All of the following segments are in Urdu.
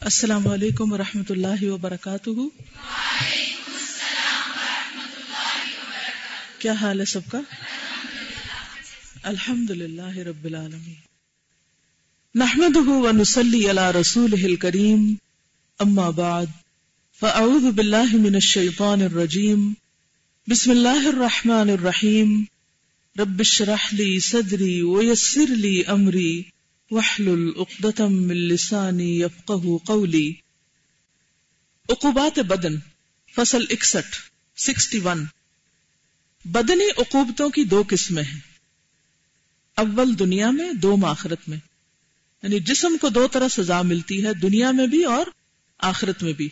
السلام علیکم ورحمۃ اللہ وبرکاتہ۔ کیا حال ہے سب کا؟ الحمد للہ رب العالمین۔ نحمده ونصلي على رسوله الكريم اما بعد، فاعوذ بالله من الشيطان الرجيم بسم الله الرحمن الرحيم رب اشرح لي صدري ويسر لي امري وحلل اقدتم من لسانی یفقہ قولی عقوبات بدن، فصل اکسٹھ، سکسٹی ون. بدنی عقوبتوں کی دو قسمیں ہیں۔ اول دنیا میں، دو آخرت میں۔ یعنی جسم کو دو طرح سزا ملتی ہے، دنیا میں بھی اور آخرت میں بھی۔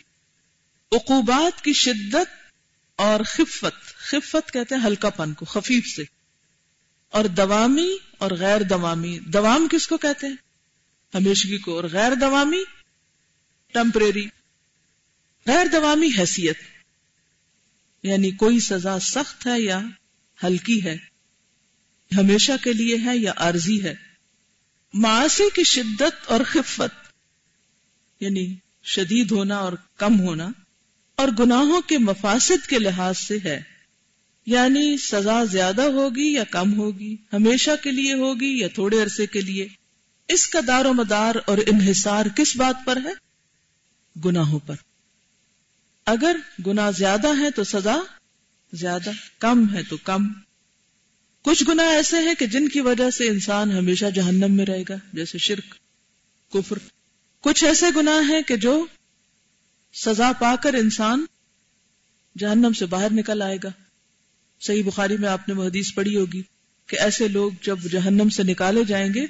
عقوبات کی شدت اور خفت خفت کہتے ہیں ہلکا پن کو، خفیف سے۔ اور دوامی اور غیر دوامی۔ دوام کس کو کہتے ہیں؟ ہمیشگی کو۔ اور غیر دوامی ٹمپریری غیر دوامی حیثیت۔ یعنی کوئی سزا سخت ہے یا ہلکی ہے، ہمیشہ کے لیے ہے یا عارضی ہے۔ معاشی کی شدت اور خفت یعنی شدید ہونا اور کم ہونا، اور گناہوں کے مفاسد کے لحاظ سے ہے۔ یعنی سزا زیادہ ہوگی یا کم ہوگی، ہمیشہ کے لیے ہوگی یا تھوڑے عرصے کے لیے؟ اس کا دار و مدار اور انحصار کس بات پر ہے؟ گناہوں پر۔ اگر گنا زیادہ ہے تو سزا زیادہ، کم ہے تو کم۔ کچھ گنا ایسے ہیں کہ جن کی وجہ سے انسان ہمیشہ جہنم میں رہے گا، جیسے شرک، کفر۔ کچھ ایسے گناہ ہیں کہ جو سزا پا کر انسان جہنم سے باہر نکل آئے گا۔ صحیح بخاری میں آپ نے حدیث پڑھی ہوگی کہ ایسے لوگ جب جہنم سے نکالے جائیں گے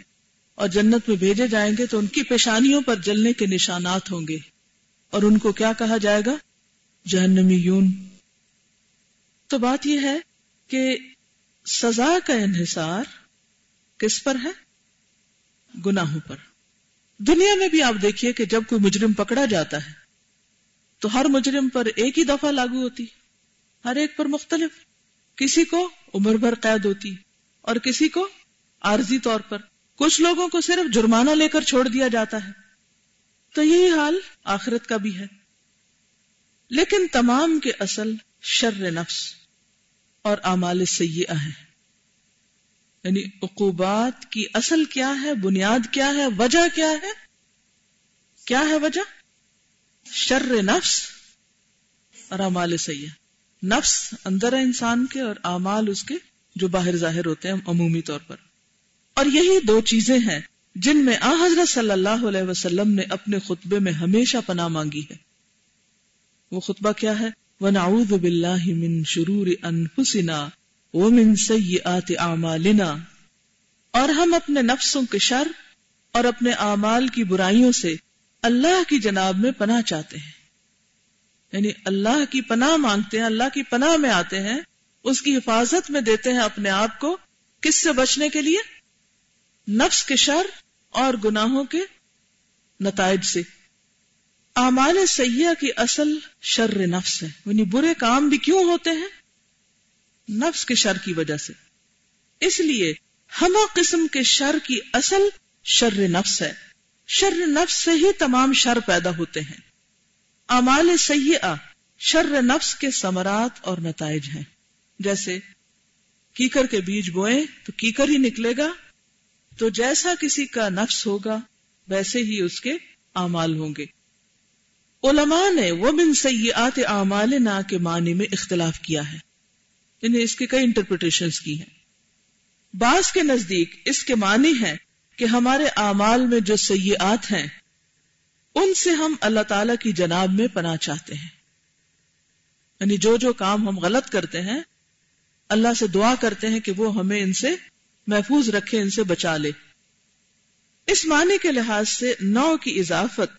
اور جنت میں بھیجے جائیں گے تو ان کی پیشانیوں پر جلنے کے نشانات ہوں گے۔ اور ان کو کیا کہا جائے گا؟ جہنمی یون تو بات یہ ہے کہ سزا کا انحصار کس پر ہے؟ گناہوں پر۔ دنیا میں بھی آپ دیکھیے کہ جب کوئی مجرم پکڑا جاتا ہے تو ہر مجرم پر ایک ہی دفعہ لاگو ہوتی، ہر ایک پر مختلف۔ کسی کو عمر بھر قید ہوتی اور کسی کو عارضی طور پر۔ کچھ لوگوں کو صرف جرمانہ لے کر چھوڑ دیا جاتا ہے۔ تو یہی حال آخرت کا بھی ہے۔ لیکن تمام کے اصل شر نفس اور اعمال سیاح ہیں۔ یعنی عقوبات کی اصل کیا ہے، بنیاد کیا ہے، وجہ کیا ہے؟ کیا ہے وجہ؟ شر نفس اور اعمال سیاح نفس اندر ہے انسان کے اور اعمال اس کے جو باہر ظاہر ہوتے ہیں عمومی طور پر۔ اور یہی دو چیزیں ہیں جن میں آ حضرت صلی اللہ علیہ وسلم نے اپنے خطبے میں ہمیشہ پناہ مانگی ہے۔ وہ خطبہ کیا ہے؟ وَنَعُوذُ بِاللَّهِ مِن شُرُورِ أَنفُسِنَا وَمِن سَيِّئَاتِ أَعْمَالِنَا۔ اور ہم اپنے نفسوں کے شر اور اپنے اعمال کی برائیوں سے اللہ کی جناب میں پناہ چاہتے ہیں۔ یعنی اللہ کی پناہ مانگتے ہیں، اللہ کی پناہ میں آتے ہیں، اس کی حفاظت میں دیتے ہیں اپنے آپ کو، کس سے بچنے کے لیے؟ نفس کے شر اور گناہوں کے نتائج سے۔ اعمال سیاح کی اصل شر نفس ہے یعنی برے کام بھی کیوں ہوتے ہیں؟ نفس کے شر کی وجہ سے۔ اس لیے ہم قسم کے شر کی اصل شر نفس ہے۔ شر نفس سے ہی تمام شر پیدا ہوتے ہیں۔ امال سیاح شر نفس کے سمرات اور نتائج ہیں۔ جیسے کیکر کے بیج بوئیں تو کیکر ہی نکلے گا۔ تو جیسا کسی کا نفس ہوگا، ویسے ہی اس کے اعمال ہوں گے۔ علماء نے وہ بن سیاحت اعمال نا کے معنی میں اختلاف کیا ہے۔ انہیں اس کے کئی انٹرپریٹیشن کی ہیں۔ بعض کے نزدیک اس کے معنی ہے کہ ہمارے اعمال میں جو سیاحت ہیں ان سے ہم اللہ تعالی کی جناب میں پناہ چاہتے ہیں۔ یعنی جو جو کام ہم غلط کرتے ہیں، اللہ سے دعا کرتے ہیں کہ وہ ہمیں ان سے محفوظ رکھے، ان سے بچا لے۔ اس معنی کے لحاظ سے نو کی اضافت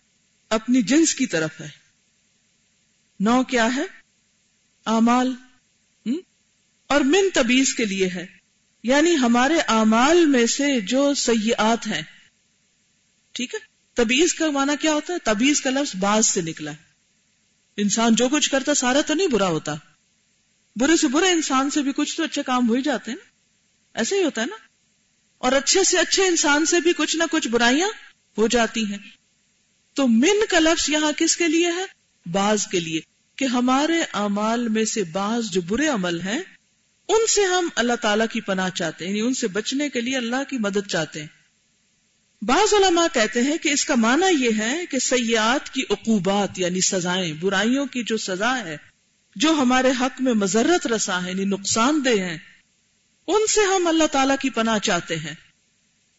اپنی جنس کی طرف ہے۔ نو کیا ہے؟ آمال اور من تبیز کے لیے ہے۔ یعنی ہمارے اعمال میں سے جو سیاحت ہیں۔ ٹھیک ہے؟ تبیز کا معنی کیا ہوتا ہے؟ تبیز کا لفظ باز سے نکلا ہے۔ انسان جو کچھ کرتا سارا تو نہیں برا ہوتا۔ برے سے برے انسان سے بھی کچھ تو اچھے کام ہو ہی جاتے ہیں۔ ایسے ہی ہوتا ہے نا۔ اور اچھے سے اچھے انسان سے بھی کچھ نہ کچھ برائیاں ہو جاتی ہیں۔ تو من کا لفظ یہاں کس کے لیے ہے؟ بعض کے لیے۔ کہ ہمارے اعمال میں سے بعض جو برے عمل ہیں، ان سے ہم اللہ تعالیٰ کی پناہ چاہتے ہیں یعنی ان سے بچنے کے لیے اللہ کی مدد چاہتے ہیں۔ بعض علماء کہتے ہیں کہ اس کا معنی یہ ہے کہ سیاحت کی عقوبات یعنی سزائیں، برائیوں کی جو سزا ہے، جو ہمارے حق میں مذرت رسا ہے یعنی نقصان دہ ہیں، ان سے ہم اللہ تعالی کی پناہ چاہتے ہیں۔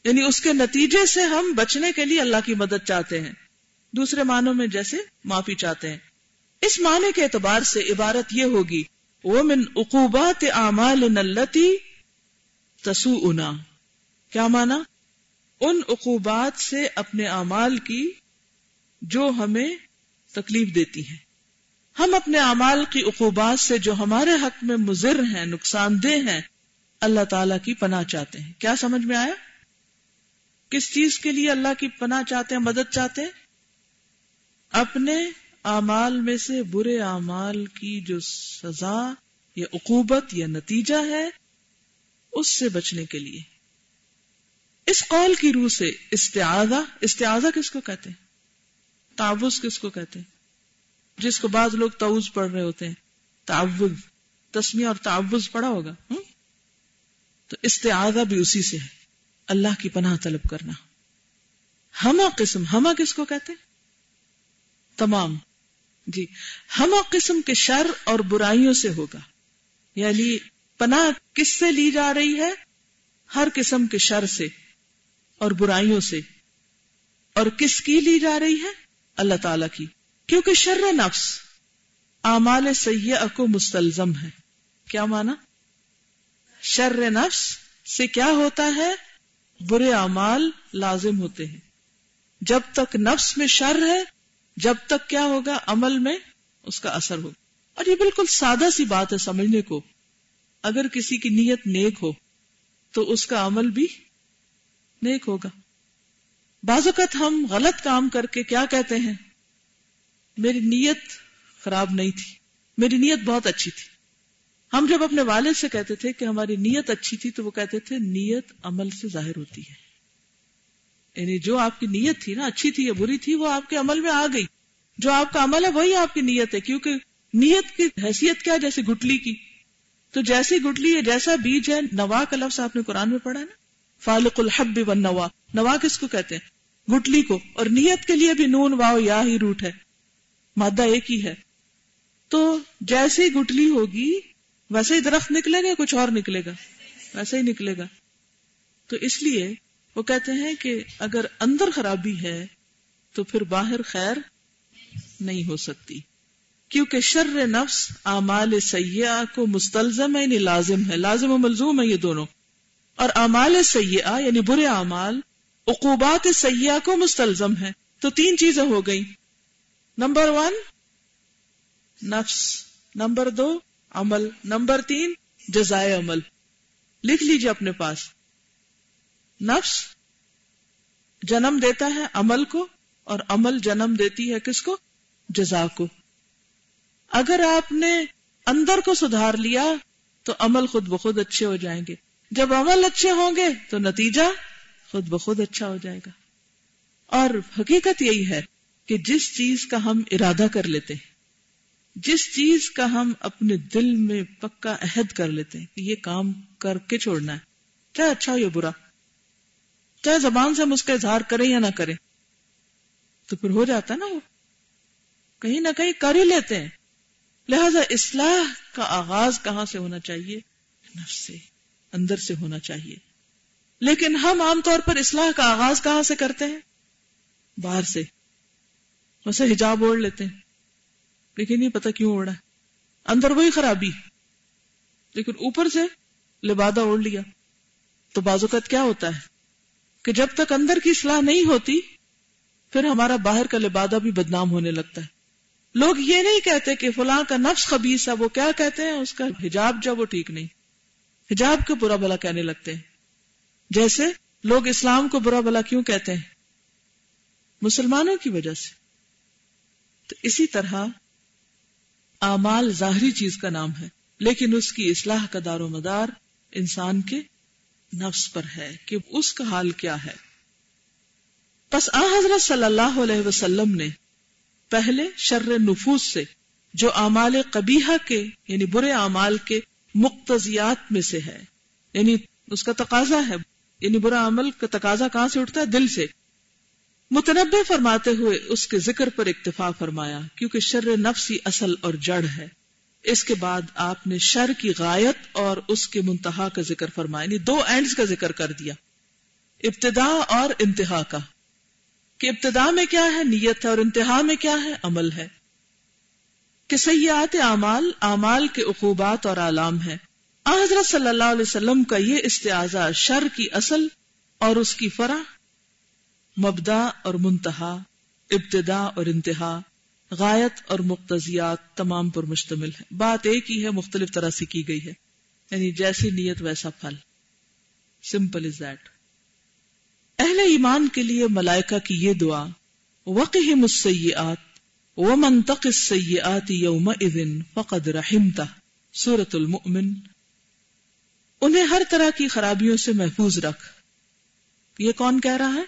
یعنی اس کے نتیجے سے ہم بچنے کے لیے اللہ کی مدد چاہتے ہیں۔ دوسرے معنوں میں جیسے معافی چاہتے ہیں۔ اس معنی کے اعتبار سے عبارت یہ ہوگی وہ من اقوبات اعمال نلتی تسو کیا مانا ان عقوبات سے اپنے اعمال کی جو ہمیں تکلیف دیتی ہیں۔ ہم اپنے اعمال کی عقوبات سے جو ہمارے حق میں مضر ہیں، نقصان دہ ہیں، اللہ تعالی کی پناہ چاہتے ہیں۔ کیا سمجھ میں آیا؟ کس چیز کے لیے اللہ کی پناہ چاہتے ہیں، مدد چاہتے ہیں؟ اپنے اعمال میں سے برے اعمال کی جو سزا یا عقوبت یا نتیجہ ہے، اس سے بچنے کے لیے۔ اس قول کی روح سے استعاذہ استعاذہ کس کو کہتے ہیں؟ تعوض کس کو کہتے ہیں؟ جس کو بعض لوگ تعوض پڑھ رہے ہوتے ہیں۔ تعوض تسمیہ اور تعوض پڑھا ہوگا۔ تو استعاذہ بھی اسی سے ہے۔ اللہ کی پناہ طلب کرنا۔ ہما قسم، ہما کس کو کہتے ہیں؟ تمام۔ جی ہما قسم کے شر اور برائیوں سے ہوگا۔ یعنی پناہ کس سے لی جا رہی ہے؟ ہر قسم کے شر سے۔ اور برائیوں سے۔ اور کس کی لی جا رہی ہے؟ اللہ تعالی کی۔ کیونکہ شر نفس اعمال سیاح کو مستلزم ہے۔ کیا مانا؟ شر نفس سے کیا ہوتا ہے؟ برے اعمال لازم ہوتے ہیں۔ جب تک نفس میں شر ہے، جب تک کیا ہوگا؟ عمل میں اس کا اثر ہوگا۔ اور یہ بالکل سادہ سی بات ہے سمجھنے کو۔ اگر کسی کی نیت نیک ہو، تو اس کا عمل بھی نیک ہوگا۔ بعض اوقات ہم غلط کام کر کے کیا کہتے ہیں؟ میری نیت خراب نہیں تھی۔ میری نیت بہت اچھی تھی۔ ہم جب اپنے والد سے کہتے تھے کہ ہماری نیت اچھی تھی تو وہ کہتے تھے، نیت عمل سے ظاہر ہوتی ہے۔ یعنی جو آپ کی نیت تھی نا، اچھی تھی یا بری تھی، وہ آپ کے عمل میں آ گئی۔ جو آپ کا عمل ہے، وہی آپ کی نیت ہے۔ کیونکہ نیت کی حیثیت کیا جیسے گٹلی کی۔ تو جیسی گٹلی ہے جیسا بیج ہے نوا کا لفظ آپ نے قرآن میں پڑھا نا فالق الحب و نوا نوا کس کو کہتے ہیں؟ گٹلی کو۔ اور نیت کے لیے بھی نون واؤ یا ہی روٹ ہے۔ مادہ ایک ہی ہے۔ تو جیسی گٹلی ہوگی، ویسے ہی درخت نکلے گا کچھ اور نکلے گا؟ ویسے ہی نکلے گا۔ تو اس لیے وہ کہتے ہیں کہ اگر اندر خرابی ہے، تو پھر باہر خیر نہیں ہو سکتی۔ کیونکہ شر نفس اعمال سیاح کو مستلزم ہے یعنی لازم ہے۔ لازم و ملزوم ہے یہ دونوں۔ اور اعمال سیاح یعنی برے اعمال، عقوبات سیاح کو مستلزم ہے تو تین چیزیں ہو گئی نمبر ون، نفس۔ نمبر دو، عمل۔ نمبر تین، جزائے عمل۔ لکھ لیجیے اپنے پاس۔ نفس جنم دیتا ہے عمل کو، اور عمل جنم دیتی ہے کس کو؟ جزا کو۔ اگر آپ نے اندر کو سدھار لیا، تو عمل خود بخود اچھے ہو جائیں گے۔ جب عمل اچھے ہوں گے تو نتیجہ خود بخود اچھا ہو جائے گا۔ اور حقیقت یہی ہے کہ جس چیز کا ہم ارادہ کر لیتے ہیں، جس چیز کا ہم اپنے دل میں پکا عہد کر لیتے ہیں کہ یہ کام کر کے چھوڑنا ہے، چاہے اچھا ہو یا برا۔ چاہے زبان سے ہم اس کا اظہار کریں یا نہ کریں، تو پھر ہو جاتا نا وہ۔ کہیں نہ کہیں کر ہی لیتے ہیں۔ لہذا اصلاح کا آغاز کہاں سے ہونا چاہیے؟ نفس سے۔ اندر سے ہونا چاہیے۔ لیکن ہم عام طور پر اصلاح کا آغاز کہاں سے کرتے ہیں؟ باہر سے۔ ویسے حجاب اوڑھ لیتے ہیں۔ لیکن نہیں پتا کیوں اوڑا اندر وہی خرابی۔ لیکن اوپر سے لبادہ اوڑھ لیا۔ تو بازوقت کیا ہوتا ہے؟ کہ جب تک اندر کی اصلاح نہیں ہوتی، پھر ہمارا باہر کا لبادہ بھی بدنام ہونے لگتا ہے۔ لوگ یہ نہیں کہتے کہ فلاں کا نفس خبیص ہے، وہ کیا کہتے ہیں؟ اس کا حجاب جب وہ ٹھیک نہیں۔ حجاب کو برا بلا کہنے لگتے ہیں۔ جیسے لوگ اسلام کو برا بلا کیوں کہتے ہیں؟ مسلمانوں کی وجہ سے۔ تو اسی طرح اعمال ظاہری چیز کا نام ہے، لیکن اس کی اصلاح کا دار و مدار انسان کے نفس پر ہے کہ اس کا حال کیا ہے۔ پس آ حضرت صلی اللہ علیہ وسلم نے پہلے شر نفوس سے جو اعمال قبیحہ کے یعنی برے اعمال کے مقتضیات میں سے ہے۔ یعنی اس کا تقاضا ہے۔ یعنی برا عمل کا تقاضا کہاں سے اٹھتا ہے؟ دل سے۔ متنبع فرماتے ہوئے اس کے ذکر پر اکتفا فرمایا، کیونکہ شر نفسی اصل اور جڑ ہے۔ اس کے بعد آپ نے شر کی غایت اور اس کے منتہا کا ذکر فرمایا۔ یعنی دو اینڈز کا ذکر کر دیا۔ ابتدا اور انتہا کا۔ کہ ابتدا میں کیا ہے؟ نیت ہے اور انتہا میں کیا ہے؟ عمل ہے۔ کہ سیاحت اعمال اعمال کے عقوبات اور علام ہے حضرت صلی اللہ علیہ وسلم کا یہ استعاذہ شر کی اصل اور اس کی فرح، مبدا اور منتہا، ابتدا اور انتہا، غایت اور مقتضیات تمام پر مشتمل ہے بات ایک ہی ہے، مختلف طرح سے کی گئی ہے۔ یعنی جیسی نیت ویسا پھل۔ سمپل از دیٹ اہل ایمان کے لیے ملائکہ کی یہ دعا وقہ مسیات و منطق یوم فقد رحمتا سورت المؤمن۔ انہیں ہر طرح کی خرابیوں سے محفوظ رکھ۔ یہ کون کہہ رہا ہے؟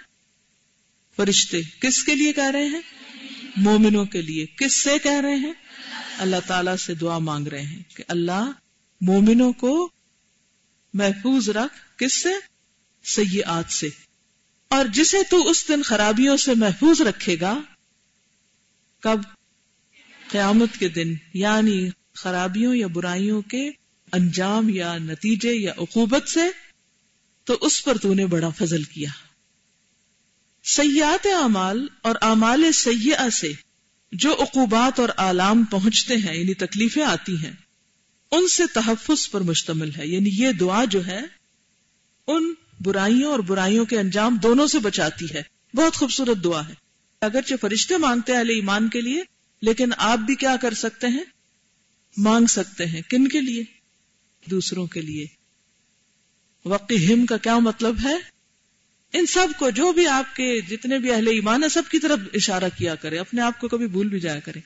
فرشتے کس کے لیے کہہ رہے ہیں؟ مومنوں کے لیے۔ کس سے کہہ رہے ہیں؟ اللہ تعالی سے دعا مانگ رہے ہیں کہ اللہ مومنوں کو محفوظ رکھ۔ کس سے؟ سیاحت سے۔ اور جسے تو اس دن خرابیوں سے محفوظ رکھے گا کب قیامت کے دن یعنی خرابیوں یا برائیوں کے انجام یا نتیجے یا عقوبت سے، تو اس پر تو نے بڑا فضل کیا۔ سیاحت اعمال اور اعمال سیاح سے جو عقوبات اور آلام پہنچتے ہیں یعنی تکلیفیں آتی ہیں، ان سے تحفظ پر مشتمل ہے۔ یعنی یہ دعا جو ہے، ان برائیوں اور برائیوں کے انجام دونوں سے بچاتی ہے۔ بہت خوبصورت دعا ہے۔ اگرچہ فرشتے مانگتے ہیں ایمان کے لیے، لیکن آپ بھی کیا کر سکتے ہیں؟ مانگ سکتے ہیں کن کے لیے؟ دوسروں کے لیے۔ وقی کا کیا مطلب ہے؟ ان سب کو جو بھی آپ کے جتنے بھی اہل ایمان ہے سب کی طرف اشارہ کیا کرے اپنے آپ کو کبھی بھول بھی جایا کرے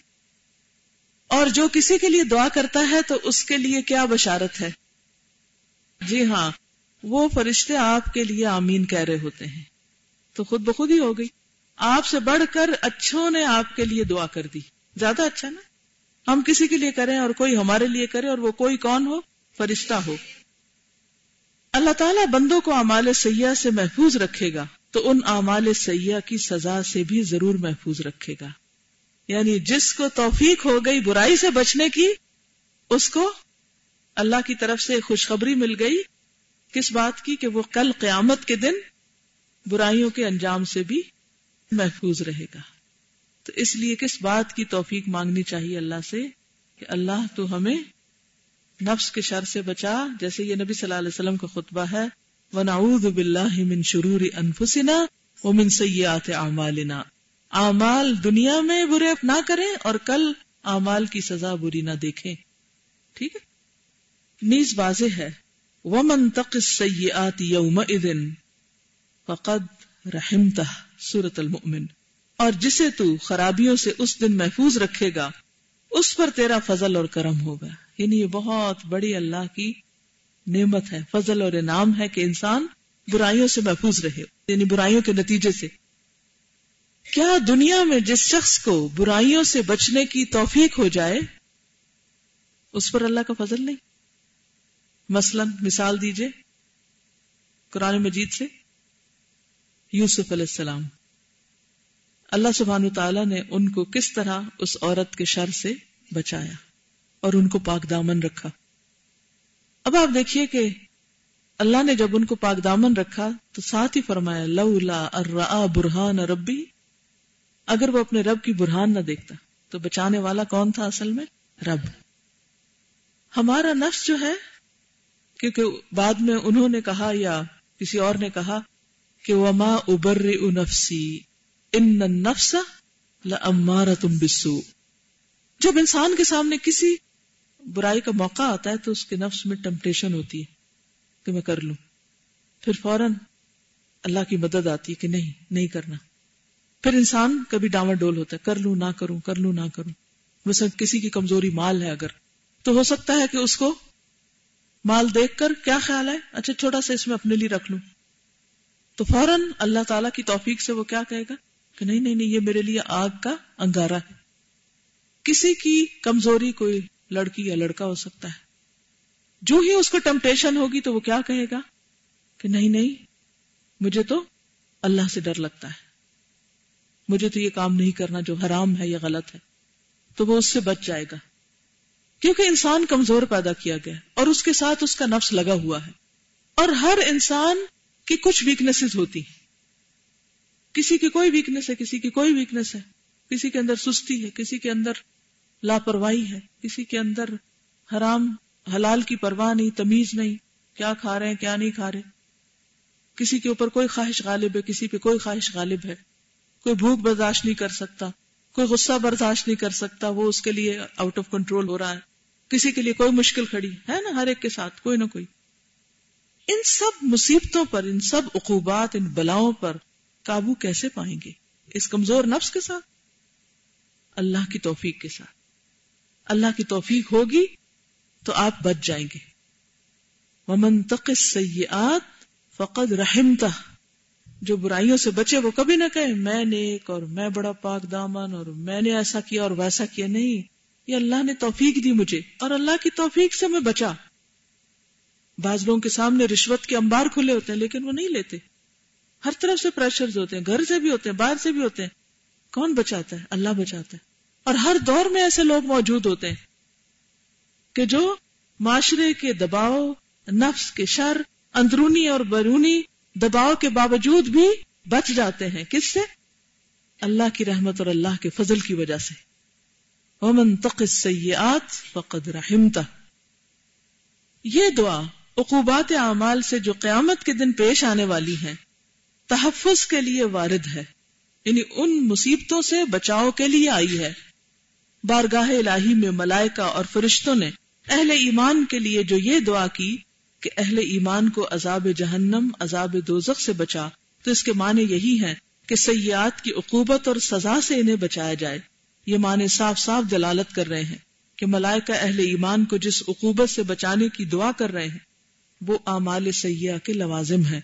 اور جو کسی کے لیے دعا کرتا ہے، تو اس کے لیے کیا بشارت ہے؟ جی ہاں وہ فرشتے آپ کے لیے آمین کہہ رہے ہوتے ہیں۔ تو خود بخود ہی ہو گئی۔ آپ سے بڑھ کر اچھوں نے آپ کے لیے دعا کر دی۔ زیادہ اچھا نا؟ ہم کسی کے لیے کریں اور کوئی ہمارے لیے کرے اور وہ کوئی کون ہو؟ فرشتہ ہو۔ اللہ تعالیٰ بندوں کو اعمال سیاح سے محفوظ رکھے گا، تو ان اعمال سیاح کی سزا سے بھی ضرور محفوظ رکھے گا۔ یعنی جس کو توفیق ہو گئی برائی سے بچنے کی، اس کو اللہ کی طرف سے خوشخبری مل گئی۔ کس بات کی؟ کہ وہ کل قیامت کے دن برائیوں کے انجام سے بھی محفوظ رہے گا۔ تو اس لیے کس بات کی توفیق مانگنی چاہیے اللہ سے کہ اللہ تو ہمیں نفس کے شر سے بچا۔ جیسے یہ نبی صلی اللہ علیہ وسلم کا خطبہ ہے، وَنَعُوذُ بِاللَّهِ مِن شُرُورِ أَنفُسِنَا وَمِن سَيِّئَاتِ أَعْمَالِنَا۔ اعمال دنیا میں برے نہ کریں اور کل اعمال کی سزا بری نہ دیکھیں۔ ٹھیک ہے؟ نیز واضح ہے۔ وَمَن تَقِ السَّيِّئَاتِ يَوْمَئِذٍ فَقَدْ رَحِمْتَهْ۔ سورة المؤمن۔ اور جسے تو خرابیوں سے اس دن محفوظ رکھے گا، اس پر تیرا فضل اور کرم ہوگا۔ یعنی یہ بہت بڑی اللہ کی نعمت ہے، فضل اور انعام ہے کہ انسان برائیوں سے محفوظ رہے یعنی برائیوں کے نتیجے سے۔ کیا دنیا میں جس شخص کو برائیوں سے بچنے کی توفیق ہو جائے، اس پر اللہ کا فضل نہیں؟ مثلا مثال دیجیے، قرآن مجید سے۔ یوسف علیہ السلام۔ اللہ سبحان تعالیٰ نے ان کو کس طرح اس عورت کے شر سے بچایا اور ان کو پاک دامن رکھا۔ اب آپ دیکھیے کہ اللہ نے جب ان کو پاک دامن رکھا تو ساتھ ہی فرمایا، لولا ارا برہان ربی اگر وہ اپنے رب کی برہان نہ دیکھتا تو بچانے والا کون تھا اصل میں؟ رب۔ ہمارا نفس جو ہے، کیونکہ بعد میں انہوں نے کہا یا کسی اور نے کہا کہ وما ابر نفسی ان نفس لمارا تم بسو جب انسان کے سامنے کسی برائی کا موقع آتا ہے تو اس کے نفس میں ٹمپٹیشن ہوتی ہے کہ میں کر لوں۔ پھر فوراً اللہ کی مدد آتی ہے کہ نہیں نہیں کرنا۔ پھر انسان کبھی ڈاور ڈول ہوتا ہے، کر لوں، نہ کروں، کر لوں، نہ کروں۔ مثلا کسی کی کمزوری مال ہے اگر، تو ہو سکتا ہے کہ اس کو مال دیکھ کر کیا خیال ہے؟ اچھا چھوٹا سا اس میں اپنے لیے رکھ لوں۔ تو فوراً اللہ تعالی کی توفیق سے وہ کیا کہے گا کہ نہیں نہیں نہیں، یہ میرے لیے آگ کا انگارا ہے۔ کسی کی کمزوری کوئی لڑکی یا لڑکا ہو سکتا ہے۔ جو ہی اس کو ٹمپٹیشن ہوگی تو وہ کیا کہے گا کہ نہیں نہیں، مجھے تو اللہ سے ڈر لگتا ہے۔ مجھے تو یہ کام نہیں کرنا جو حرام ہے یا غلط ہے۔ تو وہ اس سے بچ جائے گا۔ کیونکہ انسان کمزور پیدا کیا گیا اور اس کے ساتھ اس کا نفس لگا ہوا ہے۔ اور ہر انسان کی کچھ ویکنیسز ہوتی ہیں۔ کسی کی کوئی ویکنیس ہے، کسی کی کوئی ویکنیس ہے۔ کسی کے اندر سستی ہے، کسی کے اندر لاپرواہی ہے۔ کسی کے اندر حرام، حلال کی پرواہ نہیں، تمیز نہیں، کیا کھا رہے ہیں، کیا نہیں کھا رہے۔ کسی کے اوپر کوئی خواہش غالب ہے، کسی پہ کوئی خواہش غالب ہے۔ کوئی بھوک برداشت نہیں کر سکتا، کوئی غصہ برداشت نہیں کر سکتا، وہ اس کے لیے آؤٹ آف کنٹرول ہو رہا ہے۔ کسی کے لیے کوئی مشکل کھڑی ہے نا، ہر ایک کے ساتھ، کوئی نہ کوئی۔ ان سب مصیبتوں پر، ان سب عقوبات، ان بلاؤں پر قابو کیسے پائیں گے؟ اس کمزور نفس کے ساتھ؟ اللہ کی توفیق کے ساتھ۔ اللہ کی توفیق ہوگی تو آپ بچ جائیں گے۔ ومن تق سیات فقد رحمتا جو برائیوں سے بچے وہ کبھی نہ کہے، میں نیک اور میں بڑا پاک دامن اور میں نے ایسا کیا اور ویسا کیا۔ نہیں، یہ اللہ نے توفیق دی مجھے اور اللہ کی توفیق سے میں بچا۔ بعض لوگوں کے سامنے رشوت کے انبار کھلے ہوتے ہیں، لیکن وہ نہیں لیتے۔ ہر طرف سے پریشر ہوتے ہیں، گھر سے بھی ہوتے ہیں، باہر سے بھی ہوتے ہیں۔ کون بچاتا ہے؟ اللہ بچاتا ہے۔ اور ہر دور میں ایسے لوگ موجود ہوتے ہیں کہ جو معاشرے کے دباؤ، نفس کے شر، اندرونی اور بیرونی دباؤ کے باوجود بھی بچ جاتے ہیں۔ کس سے؟ اللہ کی رحمت اور اللہ کے فضل کی وجہ سے۔ تق السیئات فقد رحمتا یہ دعا عقوبات اعمال سے جو قیامت کے دن پیش آنے والی ہیں، تحفظ کے لیے وارد ہے۔ یعنی ان مصیبتوں سے بچاؤ کے لیے آئی ہے۔ بارگاہ الہی میں ملائکہ اور فرشتوں نے اہل ایمان کے لیے جو یہ دعا کی کہ اہل ایمان کو عذاب جہنم، عذاب دوزخ سے بچا، تو اس کے معنی یہی ہے کہ سیاحت کی عقوبت اور سزا سے انہیں بچایا جائے۔ یہ معنی صاف صاف دلالت کر رہے ہیں کہ ملائکہ اہل ایمان کو جس عقوبت سے بچانے کی دعا کر رہے ہیں وہ اعمال سیاح کے لوازم ہے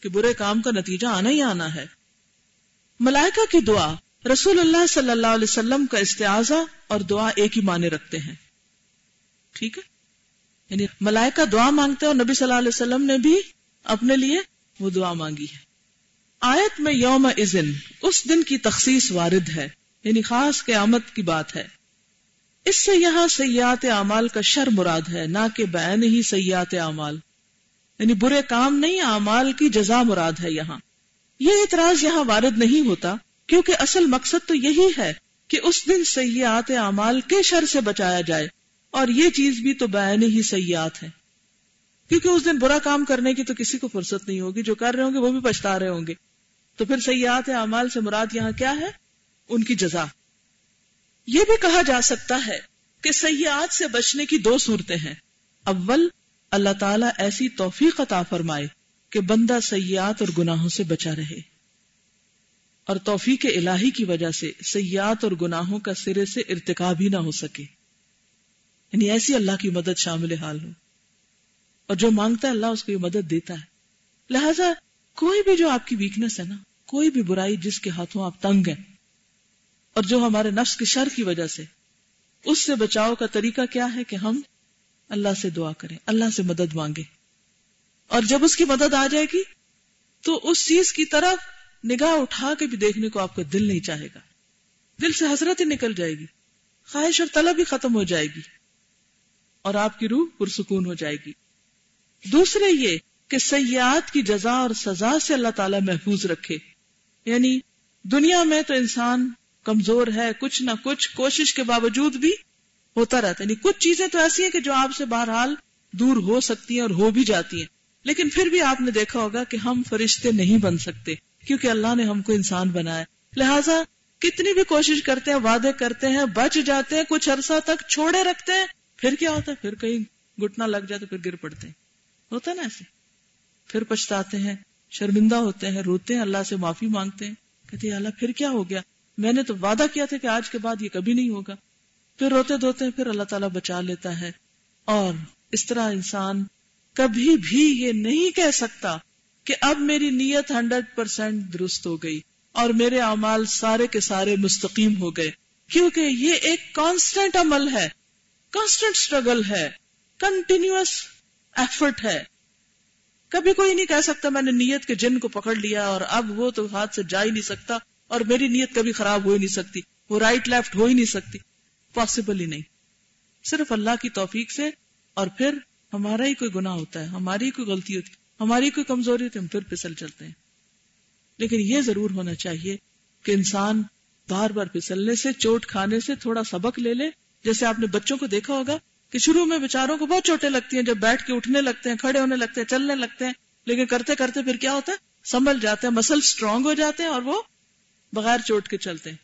کہ برے کام کا نتیجہ آنا ہی آنا ہے۔ ملائکہ کی دعا، رسول اللہ صلی اللہ علیہ وسلم کا استعاذہ اور دعا ایک ہی معنی رکھتے ہیں۔ ٹھیک ہے؟ یعنی ملائکہ دعا مانگتے ہیں اور نبی صلی اللہ علیہ وسلم نے بھی اپنے لیے وہ دعا مانگی ہے۔ آیت میں یوم ازن اس دن کی تخصیص وارد ہے یعنی خاص قیامت کی بات ہے۔ اس سے یہاں سیاحت اعمال کا شر مراد ہے، نہ کہ بین ہی سیاحت اعمال۔ یعنی برے کام نہیں، اعمال کی جزا مراد ہے یہاں۔ یہ اعتراض یہاں وارد نہیں ہوتا، کیونکہ اصل مقصد تو یہی ہے کہ اس دن سیاحت اعمال کے شر سے بچایا جائے، اور یہ چیز بھی تو بین ہی سیاحت ہے۔ کیونکہ اس دن برا کام کرنے کی تو کسی کو فرصت نہیں ہوگی، جو کر رہے ہوں گے وہ بھی پچھتا رہے ہوں گے۔ تو پھر سیاحت اعمال سے مراد یہاں کیا ہے؟ ان کی جزا۔ یہ بھی کہا جا سکتا ہے کہ سیاحت سے بچنے کی دو صورتیں ہیں۔ اول، اللہ تعالیٰ ایسی توفیق عطا فرمائے کہ بندہ سیاحت اور گناہوں سے بچا رہے۔ اور توفیق الہی کی وجہ سے سیاحت اور گناہوں کا سرے سے ارتکاب ہی نہ ہو سکے۔ یعنی ایسی اللہ کی مدد شامل حال ہو۔ اور جو مانگتا ہے اللہ اس کو یہ مدد دیتا ہے۔ لہذا کوئی بھی جو آپ کی ویکنیس ہے نا، کوئی بھی برائی جس کے ہاتھوں آپ تنگ ہیں اور جو ہمارے نفس کی شر کی وجہ سے۔ اس سے بچاؤ کا طریقہ کیا ہے کہ ہم اللہ سے دعا کریں، اللہ سے مدد مانگے اور جب اس کی مدد آ جائے گی، تو اس چیز کی طرف نگاہ اٹھا کے بھی دیکھنے کو آپ کا دل نہیں چاہے گا۔ دل سے حضرت ہی نکل جائے گی۔ خواہش اور طلب ہی ختم ہو جائے گی۔ اور آپ کی روح پرسکون ہو جائے گی۔ دوسرے یہ کہ سیاحت کی جزا اور سزا سے اللہ تعالی محفوظ رکھے۔ یعنی دنیا میں تو انسان کمزور ہے، کچھ نہ کچھ کوشش کے باوجود بھی ہوتا رہتا ہے۔ یعنی کچھ چیزیں تو ایسی ہیں کہ جو آپ سے بہرحال دور ہو سکتی ہیں اور ہو بھی جاتی ہیں۔ لیکن پھر بھی آپ نے دیکھا ہوگا کہ ہم فرشتے نہیں بن سکتے، کیونکہ اللہ نے ہم کو انسان بنایا لہٰذا کتنی بھی کوشش کرتے ہیں، وعدے کرتے ہیں، بچ جاتے ہیں، کچھ عرصہ تک چھوڑے رکھتے ہیں، پھر کیا ہوتا ہے؟ پھر کہیں گٹنا لگ جاتے پھر گر پڑتے ہیں۔ ہوتا ہے نا ایسے؟ پھر پچھتاتے ہیں، شرمندہ ہوتے ہیں، روتے ہیں، اللہ سے معافی مانگتے ہیں۔ کہتے ہیں اللہ، پھر کیا ہو گیا؟ میں نے تو وعدہ کیا تھا کہ آج کے بعد یہ کبھی نہیں ہوگا۔ پھر روتے دھوتے پھر اللہ تعالیٰ بچا لیتا ہے۔ اور اس طرح انسان کبھی بھی یہ نہیں کہہ سکتا کہ اب میری نیت ہنڈریڈ پرسینٹ درست ہو گئی اور میرے اعمال سارے کے سارے مستقیم ہو گئے۔ کیونکہ یہ ایک کانسٹنٹ عمل ہے۔ کانسٹنٹ اسٹرگل ہے۔ کنٹینیوس ایفرٹ ہے۔ کبھی کوئی نہیں کہہ سکتا میں نے نیت کے جن کو پکڑ لیا اور اب وہ تو ہاتھ سے جا ہی نہیں سکتا۔ اور میری نیت کبھی خراب ہو ہی نہیں سکتی، وہ رائٹ لیفٹ ہو ہی نہیں سکتی پاسبل ہی نہیں۔ صرف اللہ کی توفیق سے اور پھر ہمارا ہی کوئی گنا ہوتا ہے، ہماری کوئی غلطی ہوتی، ہماری کوئی کمزوری ہوتی، ہم پھر پھسل چلتے ہیں۔ لیکن یہ ضرور ہونا چاہیے کہ انسان بار بار پھسلنے سے، چوٹ کھانے سے تھوڑا سبق لے لے۔ جیسے آپ نے بچوں کو دیکھا ہوگا کہ شروع میں بےچاروں کو بہت چوٹیں لگتی ہیں، جب بیٹھ کے اٹھنے لگتے ہیں، کھڑے ہونے لگتے ہیں، چلنے لگتے ہیں، لیکن کرتے کرتے پھر کیا ہوتا ہے؟ سنبھل جاتے ہیں مسل اسٹرانگ ہو جاتے ہیں اور وہ بغیر چوٹ کے چلتے ہیں۔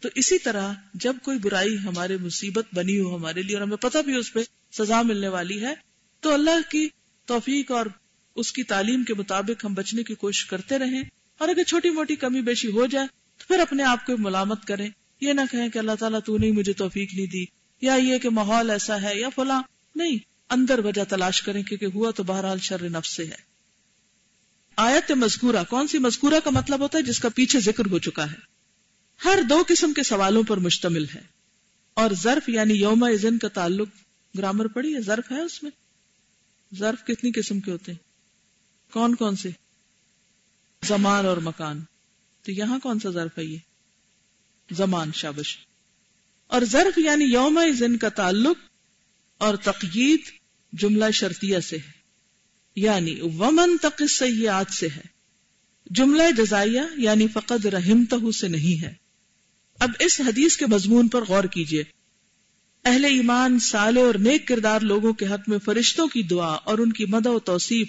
تو اسی طرح جب کوئی برائی ہمارے مصیبت بنی ہو ہمارے لیے اور ہمیں پتہ بھی اس پہ سزا ملنے والی ہے، تو اللہ کی توفیق اور اس کی تعلیم کے مطابق ہم بچنے کی کوشش کرتے رہیں۔ اور اگر چھوٹی موٹی کمی بیشی ہو جائے، تو پھر اپنے آپ کو ملامت کریں۔ یہ نہ کہیں کہ اللہ تعالیٰ تو نہیں مجھے توفیق نہیں دی، یا یہ کہ ماحول ایسا ہے یا فلاں۔ نہیں، اندر وجہ تلاش کریں، کیونکہ ہوا تو بہرحال شر نفس سے ہے۔ آیت مذکورہ، کون سی مذکورہ کا مطلب ہوتا ہے جس کا پیچھے ذکر ہو چکا ہے؟ ہر دو قسم کے سوالوں پر مشتمل ہے۔ اور ظرف یعنی یوم ازن کا تعلق گرامر پڑی ہے؟ ظرف ہے اس میں؟ ظرف کتنی قسم کے ہوتے ہیں؟ کون کون سے؟ زمان اور مکان۔ تو یہاں کون سا ظرف ہے یہ؟ زمان، شابش۔ اور ظرف یعنی یوم ازن کا تعلق اور تقید جملہ شرطیہ سے ہے۔ یعنی ومن تق سیاحت سے ہے۔ جملہ جزائیہ یعنی فقد رحمتہ سے نہیں ہے۔ اب اس حدیث کے مضمون پر غور کیجیے اہل ایمان سالے اور نیک کردار لوگوں کے حق میں فرشتوں کی دعا اور ان کی مد و توصیف،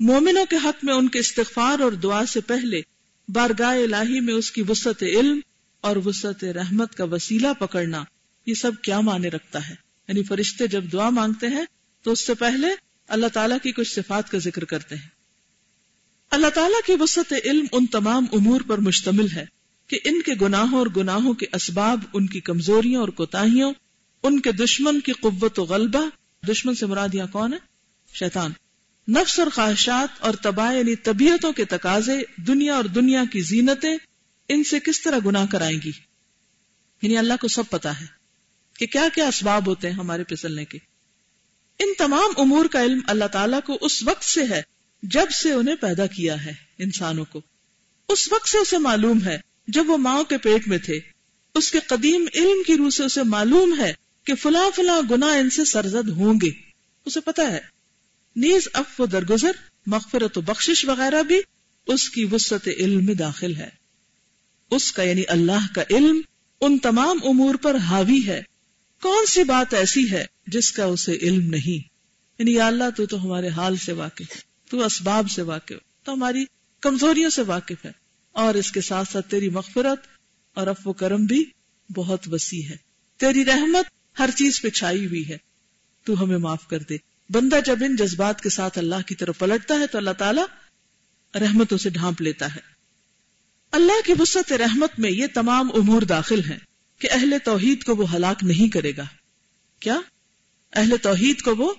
مومنوں کے حق میں ان کے استغفار اور دعا سے پہلے بارگاہ الہی میں اس کی وسط علم اور وسط رحمت کا وسیلہ پکڑنا، یہ سب کیا معنی رکھتا ہے؟ یعنی فرشتے جب دعا مانگتے ہیں تو اس سے پہلے اللہ تعالیٰ کی کچھ صفات کا ذکر کرتے ہیں۔ اللہ تعالیٰ کی وسط علم ان تمام امور پر مشتمل ہے کہ ان کے گناہوں اور گناہوں کے اسباب، ان کی کمزوریوں اور کوتاہیوں ان کے دشمن کی قوت و غلبہ۔ دشمن سے مراد یہاں کون ہے؟ شیطان۔ نفس اور خواہشات اور تباہ یعنی طبیعتوں کے تقاضے، دنیا اور دنیا کی زینتیں، ان سے کس طرح گناہ کرائیں گی؟ یعنی اللہ کو سب پتا ہے کہ کیا کیا اسباب ہوتے ہیں ہمارے پسلنے کے۔ ان تمام امور کا علم اللہ تعالیٰ کو اس وقت سے ہے جب سے انہیں پیدا کیا ہے انسانوں کو۔ اس وقت سے اسے معلوم ہے جب وہ ماں کے پیٹ میں تھے۔ اس کے قدیم علم کی روح سے اسے معلوم ہے کہ فلاں فلاں گنا ان سے سرزد ہوں گے۔ اسے پتا ہے۔ نیز اف و درگزر، مغفرت و بخشش وغیرہ بھی اس کی وسط علم میں داخل ہے۔ اس کا یعنی اللہ کا علم ان تمام امور پر حاوی ہے۔ کون سی بات ایسی ہے جس کا اسے علم نہیں؟ یعنی یا اللہ تو تو ہمارے حال سے واقف ہے تو اسباب سے واقف، تو ہماری کمزوریوں سے واقف ہے، اور اس کے ساتھ ساتھ تیری مغفرت اور اف و کرم بھی بہت وسیع ہے۔ تیری رحمت ہر چیز پہ چھائی ہوئی ہے۔ تو ہمیں معاف کر دے۔ بندہ جب ان جذبات کے ساتھ اللہ کی طرف پلٹتا ہے تو اللہ تعالیٰ رحمتوں سے ڈھانپ لیتا ہے۔ اللہ کی وسط رحمت میں یہ تمام امور داخل ہیں۔ کہ اہل توحید کو وہ ہلاک نہیں کرے گا۔ کیا؟ اہل توحید کو وہ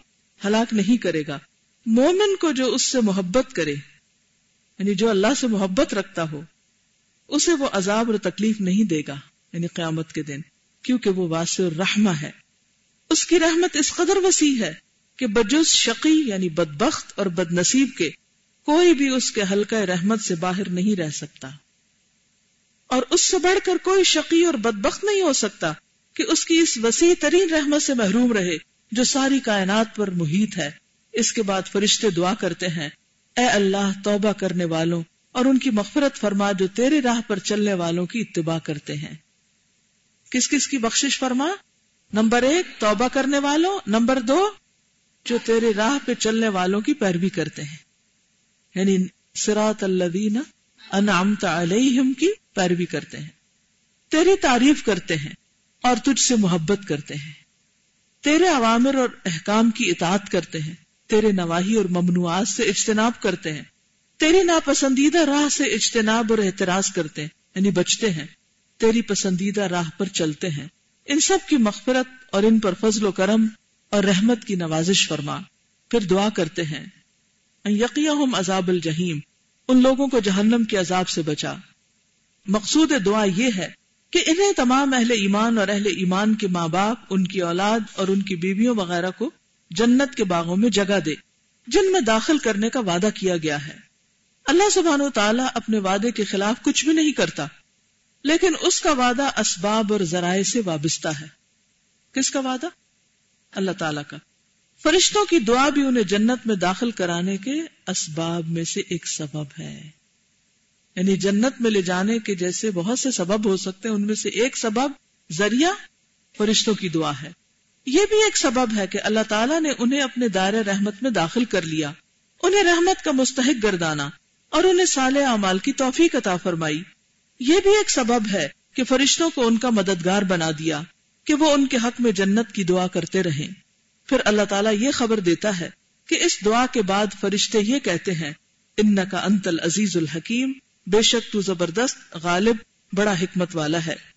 ہلاک نہیں کرے گا۔ مومن کو جو اس سے محبت کرے یعنی جو اللہ سے محبت رکھتا ہو، اسے وہ عذاب اور تکلیف نہیں دے گا یعنی قیامت کے دن، کیونکہ وہ واسع الرحمہ ہے۔ اس کی رحمت اس قدر وسیع ہے کہ بجز شقی یعنی بدبخت اور بد نصیب کے کوئی بھی اس کے حلقہ رحمت سے باہر نہیں رہ سکتا۔ اور اس سے بڑھ کر کوئی شقی اور بدبخت نہیں ہو سکتا کہ اس کی اس وسیع ترین رحمت سے محروم رہے جو ساری کائنات پر محیط ہے۔ اس کے بعد فرشتے دعا کرتے ہیں، اے اللہ توبہ کرنے والوں اور ان کی مغفرت فرما جو تیرے راہ پر چلنے والوں کی اتباع کرتے ہیں۔ کس کس کی بخشش فرما؟ نمبر ایک، توبہ کرنے والوں۔ نمبر دو، جو تیرے راہ پہ چلنے والوں کی پیروی کرتے ہیں۔ یعنی سرات الذین انعمت علیہم کی پیروی کرتے ہیں۔ تیری تعریف کرتے ہیں اور تجھ سے محبت کرتے ہیں۔ تیرے عوامر اور احکام کی اطاعت کرتے ہیں۔ تیرے نواحی اور ممنوعات سے اجتناب کرتے ہیں۔ تیری ناپسندیدہ راہ سے اجتناب اور احتراز کرتے ہیں یعنی بچتے ہیں۔ تیری پسندیدہ راہ پر چلتے ہیں۔ ان سب کی مغفرت اور ان پر فضل و کرم اور رحمت کی نوازش فرما۔ پھر دعا کرتے ہیں۔ یقیہم عذاب الجحیم۔ ان لوگوں کو جہنم کے عذاب سے بچا۔ مقصود دعا یہ ہے کہ انہیں تمام اہل ایمان اور اہل ایمان کے ماں باپ، ان کی اولاد اور ان کی بیویوں وغیرہ کو جنت کے باغوں میں جگہ دے، جن میں داخل کرنے کا وعدہ کیا گیا ہے۔ اللہ سبحانہ و تعالیٰ اپنے وعدے کے خلاف کچھ بھی نہیں کرتا، لیکن اس کا وعدہ اسباب اور ذرائع سے وابستہ ہے۔ کس کا وعدہ؟ اللہ تعالی کا۔ فرشتوں کی دعا بھی انہیں جنت میں داخل کرانے کے اسباب میں سے ایک سبب ہے۔ یعنی جنت میں لے جانے کے جیسے بہت سے سبب ہو سکتے ہیں، ان میں سے ایک سبب ذریعہ فرشتوں کی دعا ہے۔ یہ بھی ایک سبب ہے کہ اللہ تعالیٰ نے انہیں اپنے دائر رحمت میں داخل کر لیا۔ انہیں رحمت کا مستحق گردانا اور انہیں صالح اعمال کی توفیق عطا فرمائی۔ یہ بھی ایک سبب ہے کہ فرشتوں کو ان کا مددگار بنا دیا، کہ وہ ان کے حق میں جنت کی دعا کرتے رہیں۔ پھر اللہ تعالیٰ یہ خبر دیتا ہے کہ اس دعا کے بعد فرشتے یہ کہتے ہیں ان کا انتل عزیز الحکیم، بے شک تو زبردست، غالب، بڑا حکمت والا ہے۔